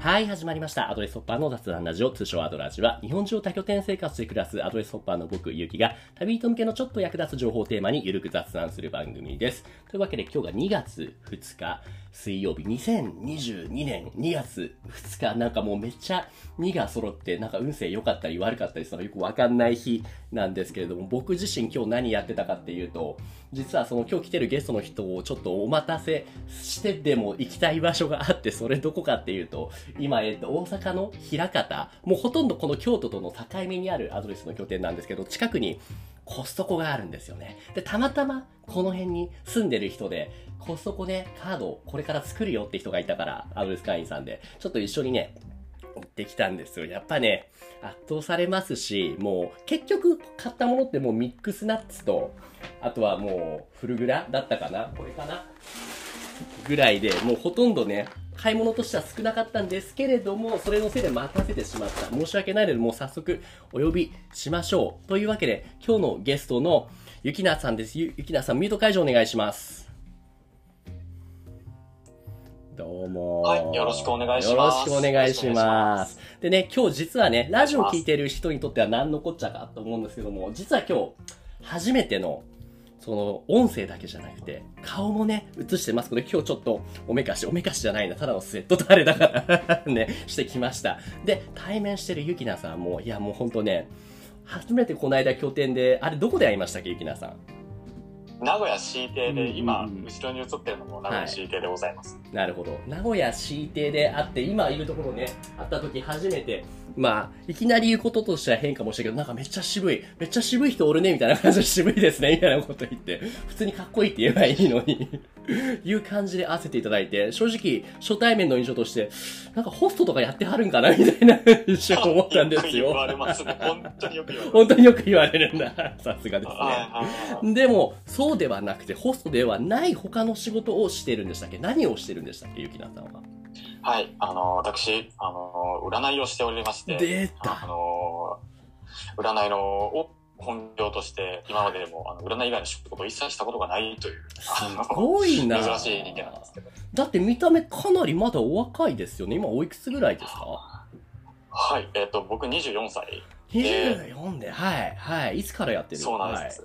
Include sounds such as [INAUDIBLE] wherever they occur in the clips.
はい、始まりました。アドレスホッパーの雑談ラジオ、通称アドラジは、日本中を多拠点生活で暮らすアドレスホッパーの僕、ゆうきが、旅人向けのちょっと役立つ情報をテーマにゆるく雑談する番組です。というわけで今日が2月2日、水曜日、2022年2月2日、なんかもうめっちゃ2が揃って、なんか運勢良かったり悪かったりするのよくわかんない日なんですけれども、僕自身今日何やってたかっていうと、実はその今日来てるゲストの人をちょっとお待たせしてでも行きたい場所があって、それどこかっていうと、今、えっと、大阪の枚方、もうほとんどこの京都との境目にあるアドレスの拠点なんですけど、近くにコストコがあるんですよね。で、たまたまこの辺に住んでる人で、コストコね、カードをこれから作るよって人がいたから、アドレス会員さんで、ちょっと一緒にね、行ってきたんですよ。やっぱね、圧倒されますし、もう結局買ったものってもうミックスナッツと、あとはもうフルグラだったかなこれかなぐらいで、もうほとんどね、買い物としては少なかったんですけれども、それのせいで待たせてしまった。申し訳ないので、もう早速お呼びしましょう。というわけで、今日のゲストのゆきなさんです。ゆゆきなさん、ミュート解除お願いします。どうもはいよろしくお願いしますよろしくお願いしま。ますでね、今日実はね、ラジオ聞いてる人にとっては何のこっちゃかと思うんですけども、実は今日、初めての、その、音声だけじゃなくて、顔もね、映してますので、今日ちょっと、おめかし、おめかしじゃないな、ただのスウェットとあれだから、[LAUGHS] ね、してきました。で、対面してるゆきなさんも、いや、もうほんとね、初めてこの間拠点で、あれどこで会いましたっけ、ゆきなさん？名古屋 C 邸で、今、うんうんうん後ろに映ってるのも名古屋 C 邸でございます。なるほど。名古屋 C 邸で会って、今いるところね、会った時初めて、まあ、いきなり言うこととしては変かもしれないけど、なんかめっちゃ渋い、めっちゃ渋い人おるね、みたいな感じで渋いですね、[LAUGHS] みたいなこと言って、普通にかっこいいって言えばいいのに、[LAUGHS] いう感じで会わせていただいて、正直、初対面の印象として、なんかホストとかやってはるんかな、みたいな印象を持ったんですよ。本当によく言われます。[LAUGHS] 本当によく言われるんだ。さすがですね。はいはいはいでも、そうではなくて、ホストではない他の仕事をしてるんでしたっけ？何をしてるんでしたっけ？ゆきなさんは。はい、あの、私、あの、占いをしておりまして、出あたの、占いのを本業として、今まででも、あの占い以外の仕事を一切したことがないという、すごいな珍しい人間なんですけど。だって見た目かなりまだお若いですよね。今おいくつぐらいですか？はい、えっ、と、僕24歳。?24 で、はい、はい。いつからやってる？そうなんです。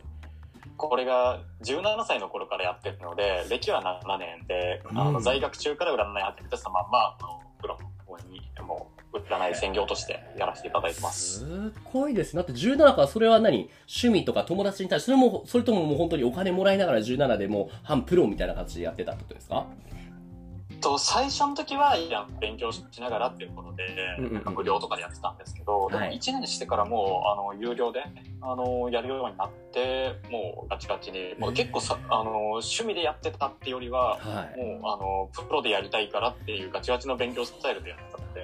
これが17歳の頃からやってるので、歴は7年で、あうんの在学中から占い始めて、そのまんま、あのプロの方に、もう、占い専業としてやらせていただいてます。すっごいですね。だって17からそれは何？趣味とか友達に対して、それも、それとももう本当にお金もらいながら17でもう半プロみたいな感じでやってたってことですか？と、最初の時は、いや、勉強しながらっていうことで、無料とかでやってたんですけど、でもはい1年してからもう、あの、有料で、あの、やるようになって、もうガチガチに、もう結構さ、あの、趣味でやってたってよりは、はい。もう、あの、プロでやりたいからっていうガチガチの勉強スタイルでやってたので、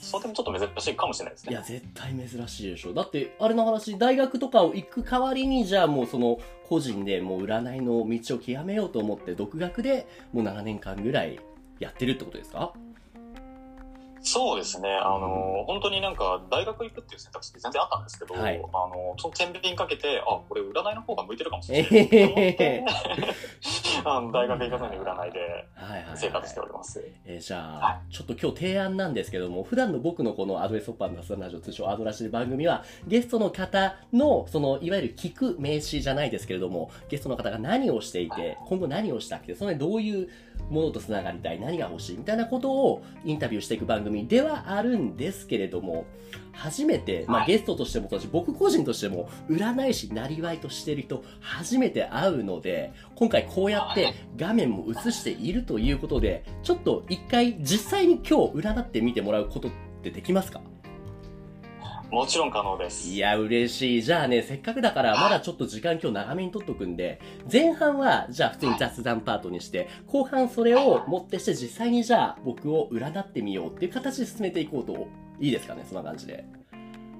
それでもちょっと珍しいかもしれないですね。いや、絶対珍しいでしょ。だって、あれの話、大学とかを行く代わりに、じゃあもうその、個人でもう占いの道を極めようと思って、独学でもう7年間ぐらいやってるってことですか？そうですね。あの、本当になんか、大学行くっていう選択肢って全然あったんですけど、はいあの、その天秤かけて、あ、これ占いの方が向いてるかもしれない。えへへへあの大学行かずに占いではいはいはい。生活しております。えーじゃあ、はちょっと今日提案なんですけども、普段の僕のこのアドレスホッパーの雑談ラジオ、通称アドラシで番組は、ゲストの方の、その、いわゆる聞く名詞じゃないですけれども、ゲストの方が何をしていて、今後何をしたくて、そのどういうものと繋がりたい、何が欲しい、みたいなことをインタビューしていく番組ではあるんですけれども、初めて、まあ、はいゲストとしてもそうだし、僕個人としても、占い師、なりわいとしてる人、初めて会うので、今回こうやって画面も映しているということで、ちょっと一回実際に今日占ってみてもらうことってできますか？もちろん可能です。いや、嬉しい。じゃあね、せっかくだから、まだちょっと時間今日長めに取っとくんで、前半は、じゃあ普通に雑談パートにして、後半それを持ってして実際にじゃあ僕を占ってみようっていう形で進めていこうと、いいですかねそんな感じで。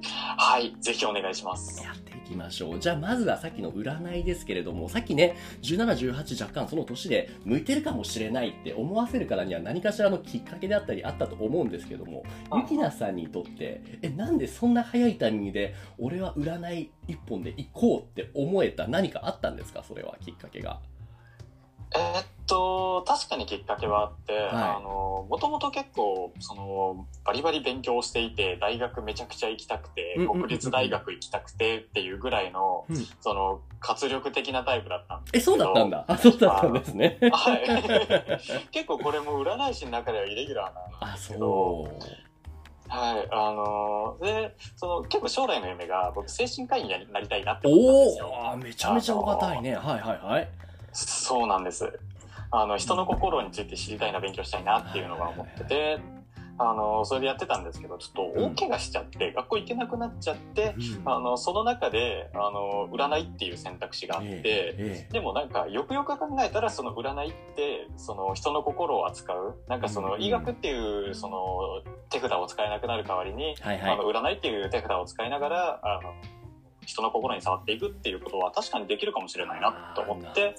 はい、ぜひお願いします。やっていきましょう。じゃあまずはさっきの占いですけれども、さっきね、17、18若干その年で向いてるかもしれないって思わせるからには何かしらのきっかけであったりあったと思うんですけども、ゆきなさんにとって、え、なんでそんな早いタイミングで、俺は占い一本で行こうって思えた何かあったんですかそれはきっかけが。えーっと、確かにきっかけはあって、もともと結構、その、バリバリ勉強していて、大学めちゃくちゃ行きたくて国立大学行きたくてっていうぐらいの、うんその、活力的なタイプだったんですえ、そうだったんだ。あ、そうだったんですね。はい。[LAUGHS] 結構これも占い師の中ではイレギュラーなんあ、ですけど、そう。はい。あのーで、その、結構将来の夢が、僕、精神科医になりたいなって思ったんですよ。おおめちゃめちゃお堅いね。はいはいはい。そうなんです。あの、人の心について知りたいな、勉強したいなっていうのが思ってて、あの、それでやってたんですけど、ちょっと大怪我しちゃって、学校行けなくなっちゃって、あの、その中で、あの、占いっていう選択肢があって、えでもなんか、よくよく考えたら、その占いって、その人の心を扱う、なんかそのうん医学っていう、その手札を使えなくなる代わりに、えはいはい。あの、占いっていう手札を使いながら、あの、人の心に触っていくっていうことは確かにできるかもしれないなと思って、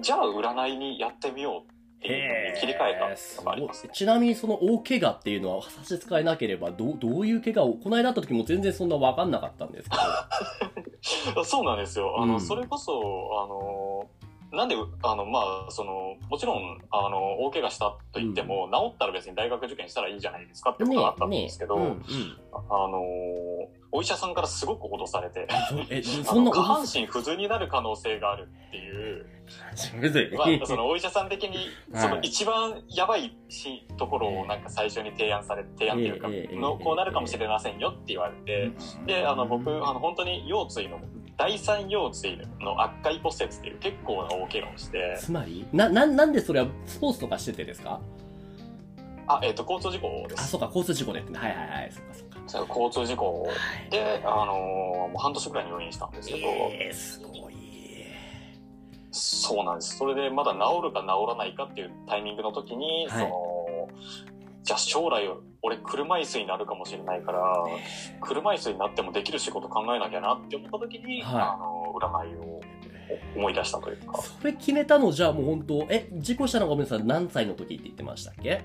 じゃあ占いにやってみようっていうのに切り替えたのがありますへーちなみにその大怪我っていうのは差し支えなければどうどういう怪我をこの間会った時も全然そんな分かんなかったんですけど。[LAUGHS] そうなんですよ。あの、うん。それこそ、あの、なんで、あの、まあ、その、もちろん、あの、大怪我したと言っても、治ったら別に大学受験したらいいじゃないですかってことがあったんですけど、ねえねあの、お医者さんからすごく脅されて、えあそんなの下半身不随になる可能性があるっていう、まあ、そのお医者さん的に、はいその一番やばいしところをなんか最初に提案され、提案っていうか、ええのこうなるかもしれませんよって言われて、で、あの、僕、あの、本当に腰椎の、第三腰椎の悪解骨折っていう結構な大怪我をして、つまりなななんでそれはスポーツとかしててですか？あ、えっ、と、交通事故です。あそうか交通事故ね。はいはいはい。そっかそっか。そう交通事故。はい。で、あのもう半年くらい入院したんですけど、えー、すごい。そうなんです。それでまだ治るか治らないかっていうタイミングの時に、はい。その、じゃあ将来俺車椅子になるかもしれないから、車椅子になってもできる仕事考えなきゃなって思った時に、はい。あの、占いを思い出したというか。それ決めたのじゃあもう本当え事故したのがごめんなさい。何歳の時って言ってましたっけ？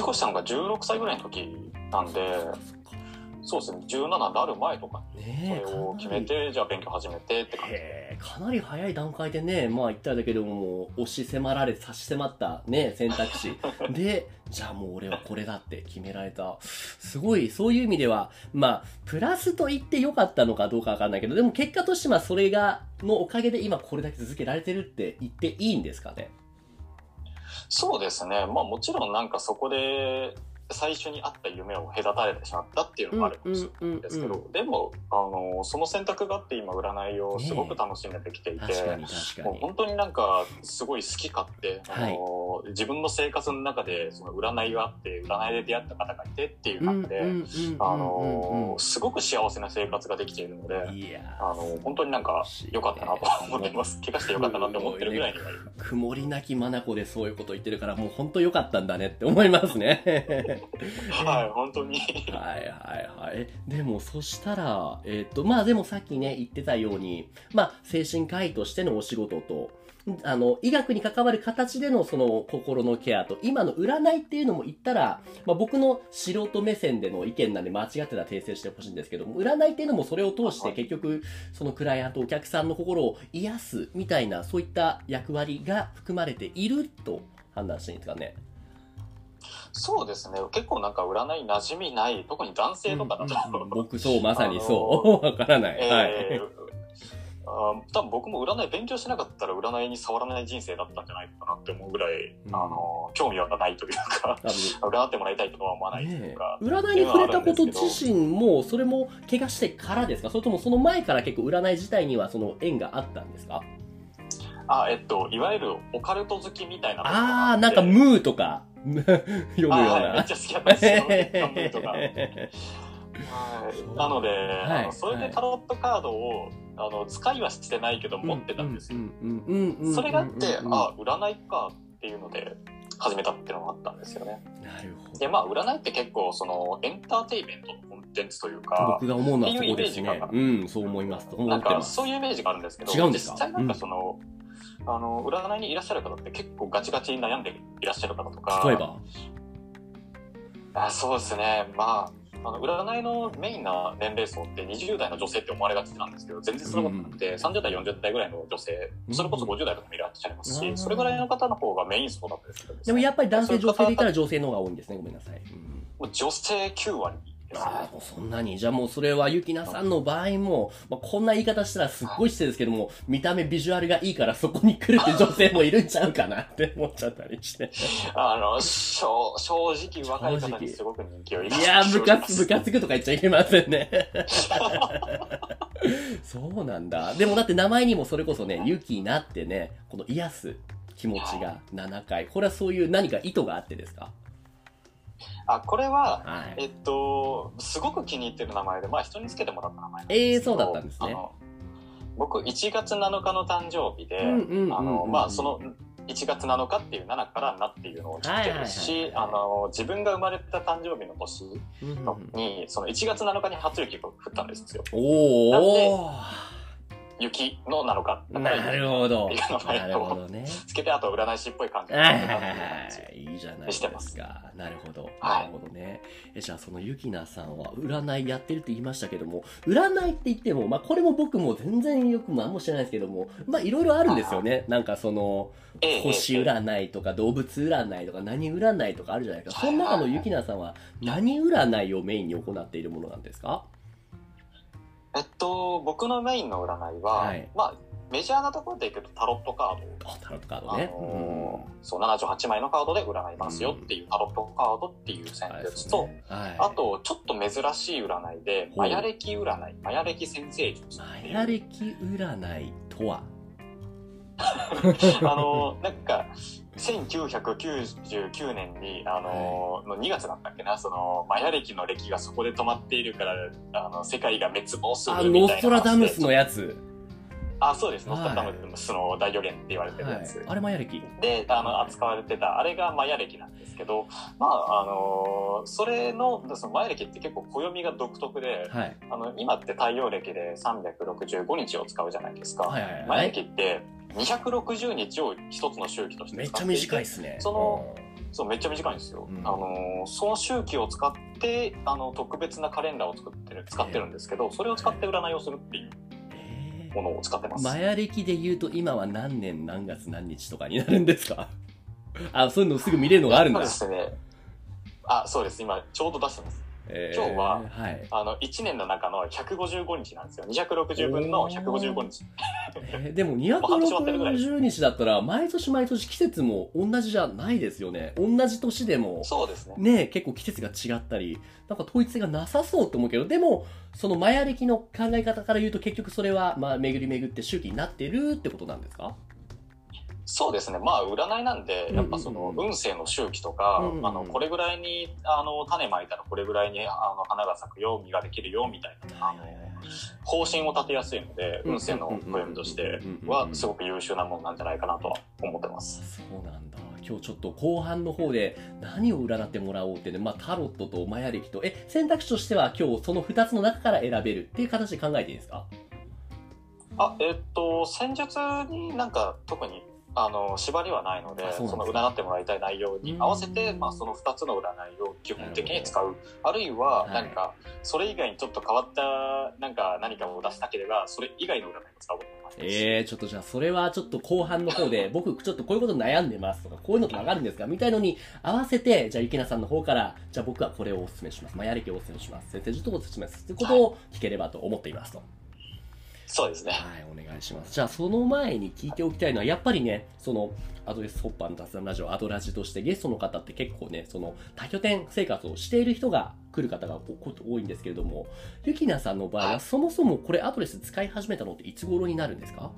事故したのが16歳ぐらいの時なんで、そうですね、17なる前とかにそれを決めて、じゃあ勉強始めてって感じ。かなり早い段階でねまあ言っただけでも押し迫られ差し迫ったね選択肢。[LAUGHS] でじゃあもう俺はこれだって決められた。すごいそういう意味ではまあプラスと言ってよかったのかどうかわかんないけどでも結果としてはそれがのおかげで今これだけ続けられてるって言っていいんですかね？そうですね。まあもちろんなんかそこで最初にあった夢を隔たれてしまったっていうのもあるかもしれないんですけど、でも、あの、その選択があって今占いをすごく楽しんでできていて、確かに確かに。もう本当になんかすごい好き勝手、あの自分の生活の中でその占いがあって占いで出会った方がいてっていう中で、あのすごく幸せな生活ができているので、あの本当になんか良かったなと思ってます。怪我して良かったなって思ってるぐらいに。は。曇りなき眼でそういうこと言ってるからもう本当良かったんだねって思いますね [LAUGHS] はい、本当に。はいはいはい。でもそしたら、えっ、と、まあでもさっきね、言ってたように、まあ精神科医としてのお仕事と、あの、医学に関わる形でのその心のケアと、今の占いっていうのも言ったら、まあ僕の素人目線での意見なんで間違ってたら訂正してほしいんですけども、占いっていうのもそれを通して結局、そのクライアント、お客さんの心を癒すみたいな、そういった役割が含まれていると判断していいんですかね。そうですね。結構なんか占い馴染みない、特に男性とかだと。うんうんうん [LAUGHS] 僕そう、まさにそう。わからない。はい。えーあー多分僕も占い勉強しなかったら占いに触らない人生だったんじゃないかなって思うぐらい、うんあの興味はないというか占ってもらいたいとは思わないといねうか、え占いに触れたこと自身もそれも怪我してからですか？それともその前から結構占い自体にはその縁があったんですか？あえっといわゆるオカルト好きみたいなああなんかムーとか [LAUGHS] 読むようあはい、めっなちゃ好きだったんでなので、はい。あのそれでタロットカードをあの使いはしてないけど持ってたんですよ、それがあって、あ占いかっていうので始めたっていうのがあったんですよね。なるほど。でまあ占いって結構そのエンターテインメントのコンテンツというか僕が思うのはそこですね。うんそう思います。なんかそういうイメージがあるんですけど違うんですか？実際なんかその、あの占いにいらっしゃる方って結構ガチガチに悩んでいらっしゃる方とか。例えば？あそうですね。まああの占いのメインな年齢層って20代の女性って思われがちなんですけど全然そんなことなくて、30代40代ぐらいの女性それこそ50代とかもいらっしゃいますし、うんそれぐらいの方の方がメイン層だったりするんですでもやっぱり男性、女性で言ったら女性の方が多いんですね。ごめんなさい。うん。もう女性9割ああ、もうそんなに。じゃあもうそれはゆきなさんの場合も、まあ、こんな言い方したらすっごい失礼ですけども、見た目ビジュアルがいいからそこに来るって女性もいるんちゃうかなって思っちゃったりして。あの正正直若い方にすごく人気をいいやー、ムカつ、ムカつくとか言っちゃいけませんね。そうなんだ。でもだって名前にもそれこそね、ゆきなってね、この癒す気持ちが7回。これはそういう何か意図があってですか？あこれははい。えっとすごく気に入ってる名前でまあ人につけてもらった名前なんですええー、そうだったんですね。僕1月7日の誕生日で、あのまあその1月7日っていう7からなっていうのを知ってるしあの自分が生まれた誕生日の年うんうんうん。にその1月7日に初雪が降ったんですよ。おお雪の7日だからなるほど。なるほどね。つけてあと占い師っぽい感じいはいじゃないですか。なるほど。はいなるほどね。えじゃあそのゆきなさんは占いやってるって言いましたけども、占いって言っても、まあこれも僕も全然よく何も知らないですけども、まあいろいろあるんですよね。なんかその、ええ星ええ占いとか動物占いとか何占いとかあるじゃないですか。その中のゆきなさんは何占いをメインに行っているものなんですか？えっと僕のメインの占いは、はい。まあメジャーなところでいくとタロットカード。あ、タロットカードあね。のーそう78枚のカードで占いますよっていうタロットカードっていう戦術と、はい。あとちょっと珍しい占いでマヤ歴占いマヤ歴先生術マヤ歴占いとは？[LAUGHS] あのーなんか1999年に、あのーの2月だったっけなそのマヤ歴の歴がそこで止まっているからあの世界が滅亡すあ、るみたいなノストラダムスのややつ。あそうですはいノストラダムスの大予言って言われてるはいやつ、。あれマヤ歴であの扱われてたあれがマヤ歴なんですけどまああのーそれのそのマヤ歴って結構暦が独特ではい。あの今って太陽暦で365日を使うじゃないですか、はいはいマヤはい。歴って260日を一つの周期としてめっちゃ短いっすね。そのそうめっちゃ短いんですよ、うん。あのーその周期を使ってあの特別なカレンダーを作ってる使ってるんですけどそれを使って占いをするっていうえものを使ってます、ーマヤ歴で言うと今は何年何月何日とかになるんですか？[LAUGHS] あ、そういうのすぐ見れるのがあるんですね。あそうです。今ちょうど出してますえ今日ははい。あの1年の中の155日なんですよ260分の155日えーでも半年終わってるぐらいです260日だったら毎年毎年季節も同じじゃないですよね。同じ年でも。そうですねね結構季節が違ったり、なんか統一性がなさそうと思うけど、でも、そのマヤ歴の考え方から言うと結局それは、まあ、巡り巡って周期になってるってことなんですか？そうですね。まあ占いなんでやっぱその運勢の周期とか、うんうんうん。あのこれぐらいにあの種まいたらこれぐらいにあの花が咲くよ実ができるよみたいなあの方針を立てやすいのでうん運勢の暦としてはすごく優秀なものなんじゃないかなとは思ってます。そうなんだ。今日ちょっと後半の方で何を占ってもらおうってね、まあタロットとマヤ歴と、え、選択肢としては今日その2つの中から選べるっていう形で考えていいですか？あえっと戦術になんか特にあの縛りはないのでねその占ってもらいたい内容に合わせて、うんまあ、その2つの占いを基本的に使うあるいははい何かそれ以外にちょっと変わったなんか何かを出したければそれ以外の占いを使うこともありますえー、ちょっとじゃあそれはちょっと後半の方で、[LAUGHS] 僕ちょっとこういうこと悩んでますとか、こういうのってわかるんですかみたいのに合わせて、じゃあゆきなさんの方から、じゃあ僕はこれをお勧めします。マヤ歴をお勧めします。先生ちょっとお勧めします。ってことを聞ければと思っていますと。そうですね。はい、お願いします。じゃあ、その前に聞いておきたいのは、やっぱりね、その、アドレスホッパーの雑談ラジオ、アドラジとしてゲストの方って結構ね、その、多拠点生活をしている人が来る方が多いんですけれども、ゆきなさんの場合は、はい。そもそもこれアドレス使い始めたのっていつ頃になるんですか？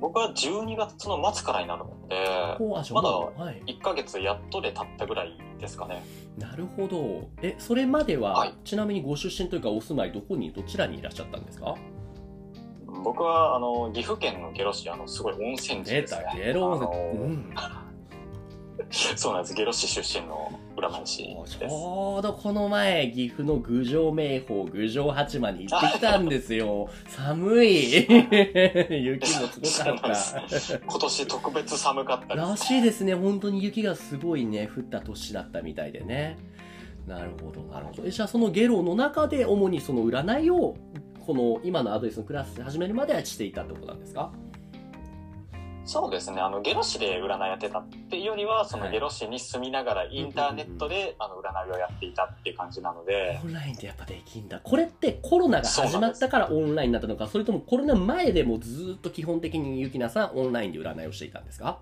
僕は12月の末からになるのでまだはい。1ヶ月やっとで経ったぐらいですかね。なるほど。え、それまでは、はい。ちなみにご出身というかお住まい、どこに、どちらにいらっしゃったんですか？僕はあの岐阜県の下呂市あのすごい温泉地出ですねた、ゲロ温泉。うん。[LAUGHS] そうなんです下呂市出身の占い師ちですょうどこの前、岐阜の郡上名峰、郡上八幡に行ってきたんですよ。[LAUGHS] 寒い。[LAUGHS] 雪もすごかった。今年特別寒かったですらしいですね。本当に雪がすごいね、降った年だったみたいでね。なるほど、なるほど。えじゃあそのゲロの中で主にその占いを、この今のアドレスのクラス始めるまではしていたってことなんですか？そうですね。あの、ゲロ市で占いやってたっていうよりは、そのはい。ゲロ市に住みながらインターネットで、あの、占いをやっていたっていう感じなので、オンラインでやっぱできんだ。これってコロナが始まったからオンラインになったのか、それともコロナ前でもずっと基本的にゆきなさんオンラインで占いをしていたんですか？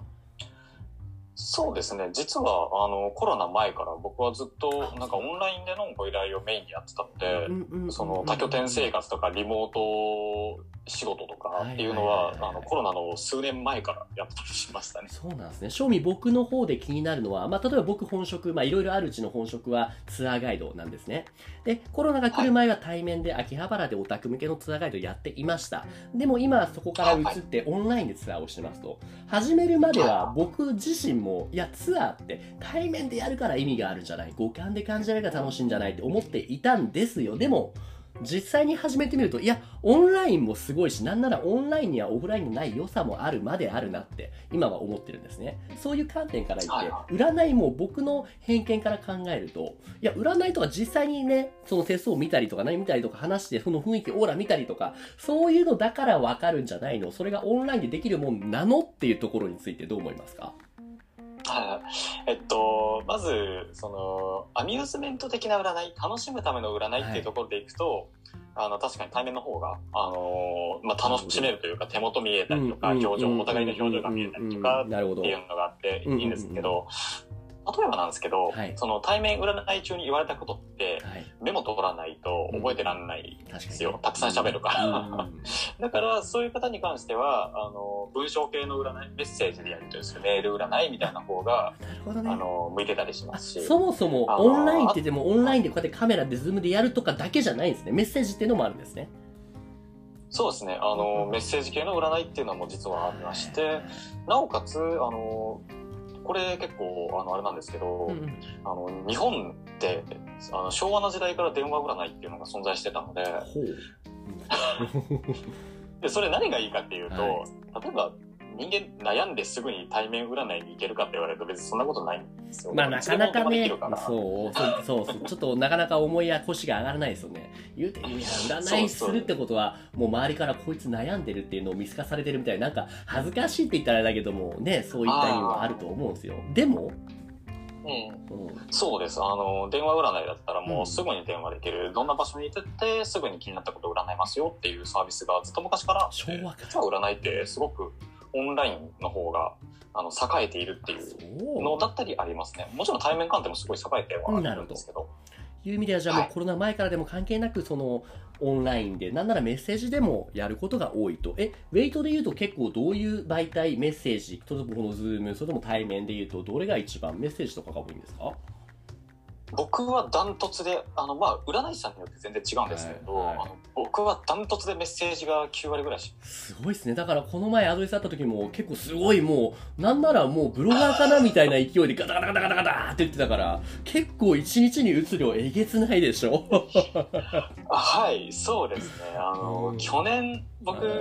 そうですね。実は、あの、コロナ前から僕はずっと、なんかオンラインでのご依頼をメインにやってたので、うんうんうんその多拠点生活とかリモート仕事とかっていうのはコロナの数年前からやったりしましたね。そうなんですね。正味僕の方で気になるのは、まあ、例えば僕本職、まあ、いろいろあるうちの本職はツアーガイドなんですね。で、コロナが来る前は対面で秋葉原でオタク向けのツアーガイドやっていました。でも今そこから移ってオンラインでツアーをしてますと、始めるまでは僕自身も、いや、ツアーって対面でやるから意味があるんじゃない五感で感じられるから楽しいんじゃないって思っていたんですよ。でも、実際に始めてみると、いや、オンラインもすごいし、なんならオンラインにはオフラインのない良さもあるまであるなって、今は思ってるんですね。そういう観点から言って、占いも僕の偏見から考えると、いや、占いとか実際にね、その手相を見たりとか何見たりとか話して、その雰囲気、オーラ見たりとか、そういうのだからわかるんじゃないの？それがオンラインでできるもんなの？っていうところについてどう思いますか？はい。えっと、まず、その、アミューズメント的な占い、楽しむための占いっていうところでいくと、あの、確かに対面の方が、あのまあ、楽しめるというか、手元見えたりとか、表情、お互いの表情が見えたりとか、っていうのがあっていいんですけど、例えばなんですけど、はいその対面占い中に言われたことって、はい。メモ取らないと覚えてらんない。ですよ。たくさん喋るから。うん [LAUGHS] だから、そういう方に関しては、あの、文章系の占い、メッセージでやり取りするメール占いみたいな方が、なるほどね。あの、向いてたりしまあすし。そもそもオンラインって言ってもオンラインでこうやってカメラでズームでやるとかだけじゃないんですね。メッセージっていうのもあるんですね。そうですね。あの、メッセージ系の占いっていうのも実はありまして、なおかつ、あの、これ結構、あの、あれなんですけど、うんうん。あの、日本って、あの、昭和の時代から電話占いっていうのが存在してたので。で、それ何がいいかっていうと、は例えば、人間悩んですぐに対面占いに行けるかって言われると別にそんなことないんですよ。まあなかなかねそうそうそうそう、ちょっとなかなか思いや腰が上がらないですよね。言うて、いや、占いするってことは、もう周りからこいつ悩んでるっていうのを見透かされてるみたいな、なんか恥ずかしいって言ったらあれだけども、ね、そういった意味もあると思うんですよ。でも、うんうん、そうです。あの、電話占いだったらうんもうすぐに電話できる。どんな場所に行ってすぐに気になったことを占いますよっていうサービスがずっと昔から実は占いってすごくオンラインの方があの栄えているっていうのだったりありますね。もちろん対面鑑定もすごい栄えてはあるんですけど。いう意味では、じゃあもうはいコロナ前からでも関係なく、その、オンラインで、なんならメッセージでもやることが多いと。え、ウェイトで言うと結構どういう媒体、メッセージ、それともこのズーム、それとも対面で言うと、どれが一番メッセージとかが多いんですか？僕はダントツで、あの、まあ、占い師さんによって全然違うんですけど、はいはいあの僕はダントツでメッセージが9割ぐらいし。すごいですね。だからこの前アドレスあった時も結構すごいもう、なんならもうブロガーかなみたいな勢いでガタガタガタガタガタって言ってたから、結構一日に打つ量えげつないでしょ。あ [LAUGHS] はい、そうですね。あの、うん。去年、僕、は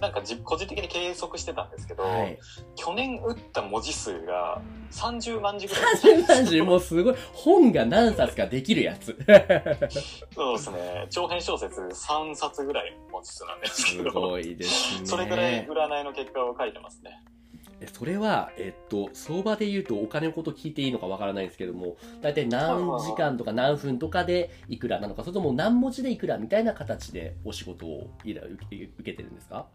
なんかじ個人的に計測してたんですけど、はい。去年打った文字数が30万字ぐらい。30万字 [LAUGHS] もうすごい、本が何冊かできるやつ。[LAUGHS] そうですね。長編小説3冊ぐらい文字数なんですけすど、ごいですね。それぐらい占いの結果を書いてますね。えそれは、えっと、相場で言うとお金のこと聞いていいのかわからないんですけども、大体何時間とか何分とかでいくらなのか、それとも何文字でいくらみたいな形でお仕事を受けてるんですか？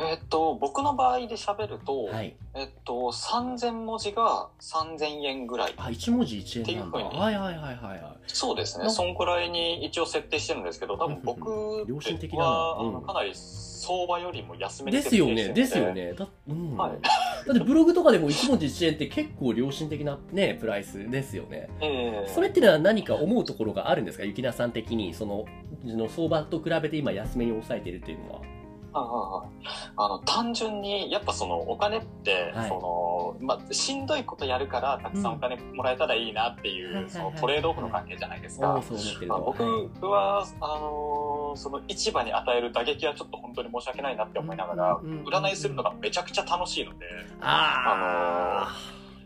えっと、僕の場合で喋ると、はい。えっと、3000文字が3000円ぐらい。あ、1文字1円なんだ。っていうふうにはいはいはいはいはそうですね。そんくらいに一応設定してるんですけど、多分僕うん良心的だなは、うんかなり相場よりも安い。めにですよね、ですよ。ね。だ,、うんはいだってブログとかでも1文字1円って結構良心的なね、プライスですよね。ええそれってのは何か思うところがあるんですか？ゆきなさん的に、その、の相場と比べて今安めに抑えてるっていうのは。あの単純にやっぱそのお金って、はいそのまあ、しんどいことやるからたくさんお金もらえたらいいなっていう、うんそのトレードオフの関係じゃないですか。まあ、と。僕はあのーその市場に与える打撃はちょっと本当に申し訳ないなって思いながら、うんうんうん占いするのがめちゃくちゃ楽しいので、あ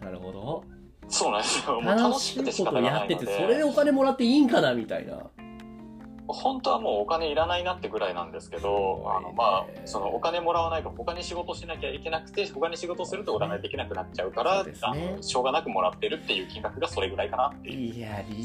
あ、なるほど。そうなんですよ。もう楽楽しくて仕方がないので。それでお金もらっていいんかなみたいな。本当はもうお金いらないなってぐらいなんですけど、あのまあそのお金もらわないと他に仕事しなきゃいけなくて他に仕事すると占いできなくなっちゃうから、ねあのしょうがなくもらってるっていう金額がそれぐらいかなっていう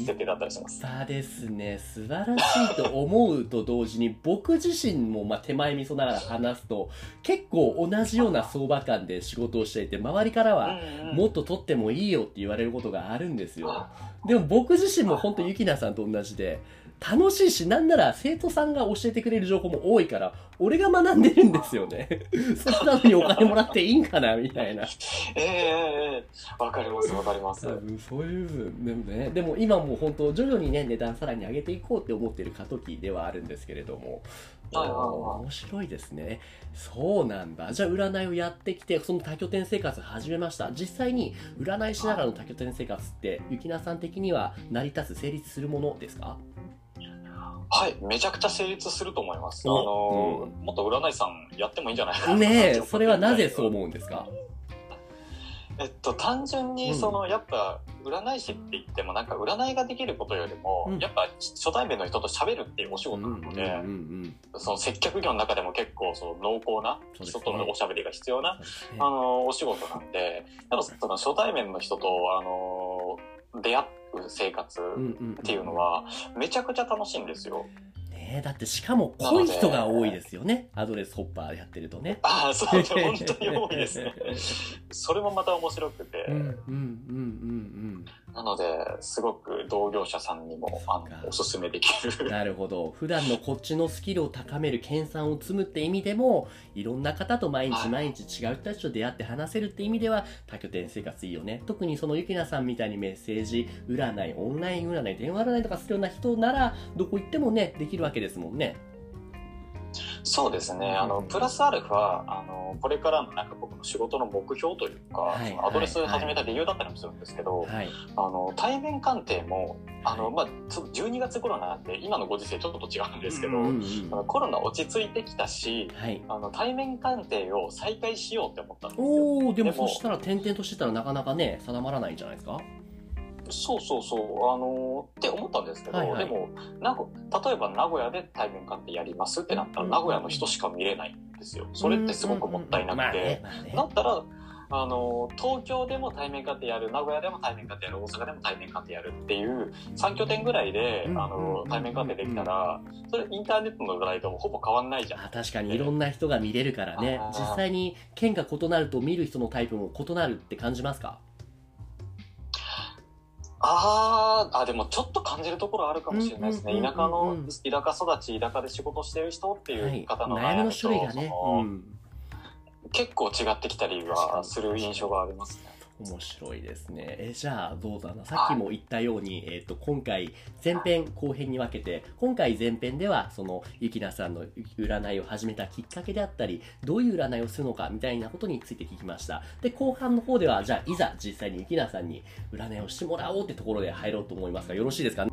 設定だったりします。派ですね。素晴らしいと思うと同時に、僕自身もまあ手前味噌ながら話すと、結構同じような相場感で仕事をしていて、周りからは、もっと取ってもいいよって言われることがあるんですよ。でも僕自身も本当ゆきなさんと同じで、楽しいし、なんなら生徒さんが教えてくれる情報も多いから、俺が学んでるんですよね。[LAUGHS] それなのにお金もらっていいんかなみたいな。[LAUGHS] ええええええわかりますわかります。多分そういうでもね、でも今もう本当徐々にね、値段さらに上げていこうって思ってる過渡期ではあるんですけれども、面白いですね。そうなんだ。じゃあ占いをやってきて、その多拠点生活始めました。実際に占いしながらの多拠点生活って、ゆきなさん的には成り立つ、成立するものですかはい、めちゃくちゃ成立すると思います。あおの、もっと占い師さんやってもいいんじゃない？かな。ねえ、[LAUGHS] それはなぜそう思うんですか？えっと、単純うん。にその、やっぱ占い師って言ってもなんか占いができることよりも、うん。やっぱ初対面の人と喋るっていうお仕事なので、うんうんその接客業の中でも結構その濃厚なね。人とのおしゃべりが必要な、ね。あのお仕事なんでやっぱその初対面の人とあの出会う生活っていうのはめちゃくちゃ楽しいんですよ。ねえだってしかも濃い人が多いですよね。アドレスホッパーやってるとね。ああそう本当に多いですね。[LAUGHS] それもまた面白くて、うんうんうんうんなのですごく同業者さんにもあのおすすめできる。うん。なるほど。普段のこっちのスキルを高める研鑽を積むって意味でも、いろんな方と毎日毎日違う人たちと出会って話せるって意味では、多拠点生活いいよね。特にそのゆきなさんみたいにメッセージ、占い、オンライン占い、電話占いとかするような人なら、どこ行ってもね、できるわけですもんね。そうですね。あの、プラスアルファ、あの、これからのなんか僕の仕事の目標というか、はいアドレス始めた理由だったりもするんですけど、はい。あの、対面鑑定も、あの、まあ、ちょっと12月頃なんで、今のご時世ちょっと違うんですけど、うんコロナ落ち着いてきたし、はい。あの、対面鑑定を再開しようって思ったんですよ。おー、でもそしたら点々としてたらなかなかね、定まらないんじゃないですか？そうそうそう、あのって思ったんですけど、はいはい。でも、名古例えば名古屋で対面鑑定やりますってなったら、うん名古屋の人しか見れないんですよ。それってすごくもったいなくて、だったら、あの、東京でも対面鑑定やる、名古屋でも対面鑑定やる、大阪でも対面鑑定やるっていう3拠点ぐらいで、うんあの、対面鑑定できたら、それインターネットの占いともほぼ変わんないじゃん。あ確かにいろんな人が見れるからね。実際に県が異なると見る人のタイプも異なるって感じますか？あーあ、でもちょっと感じるところあるかもしれないですね。うんうんうんうん田舎の、田舎育ち、田舎で仕事してる人っていう方の悩みの悩みと、種類がね、うん、結構違ってきたりはする印象がありますね。面白いですね。えじゃあどうだな？さっきも言ったように、えー、と今回前編後編に分けて今回前編ではそのゆきなさんの占いを始めたきっかけであったりどういう占いをするのかみたいなことについて聞きました。で後半の方ではじゃあいざ実際にゆきなさんに占いをしてもらおうってところで入ろうと思いますがよろしいですか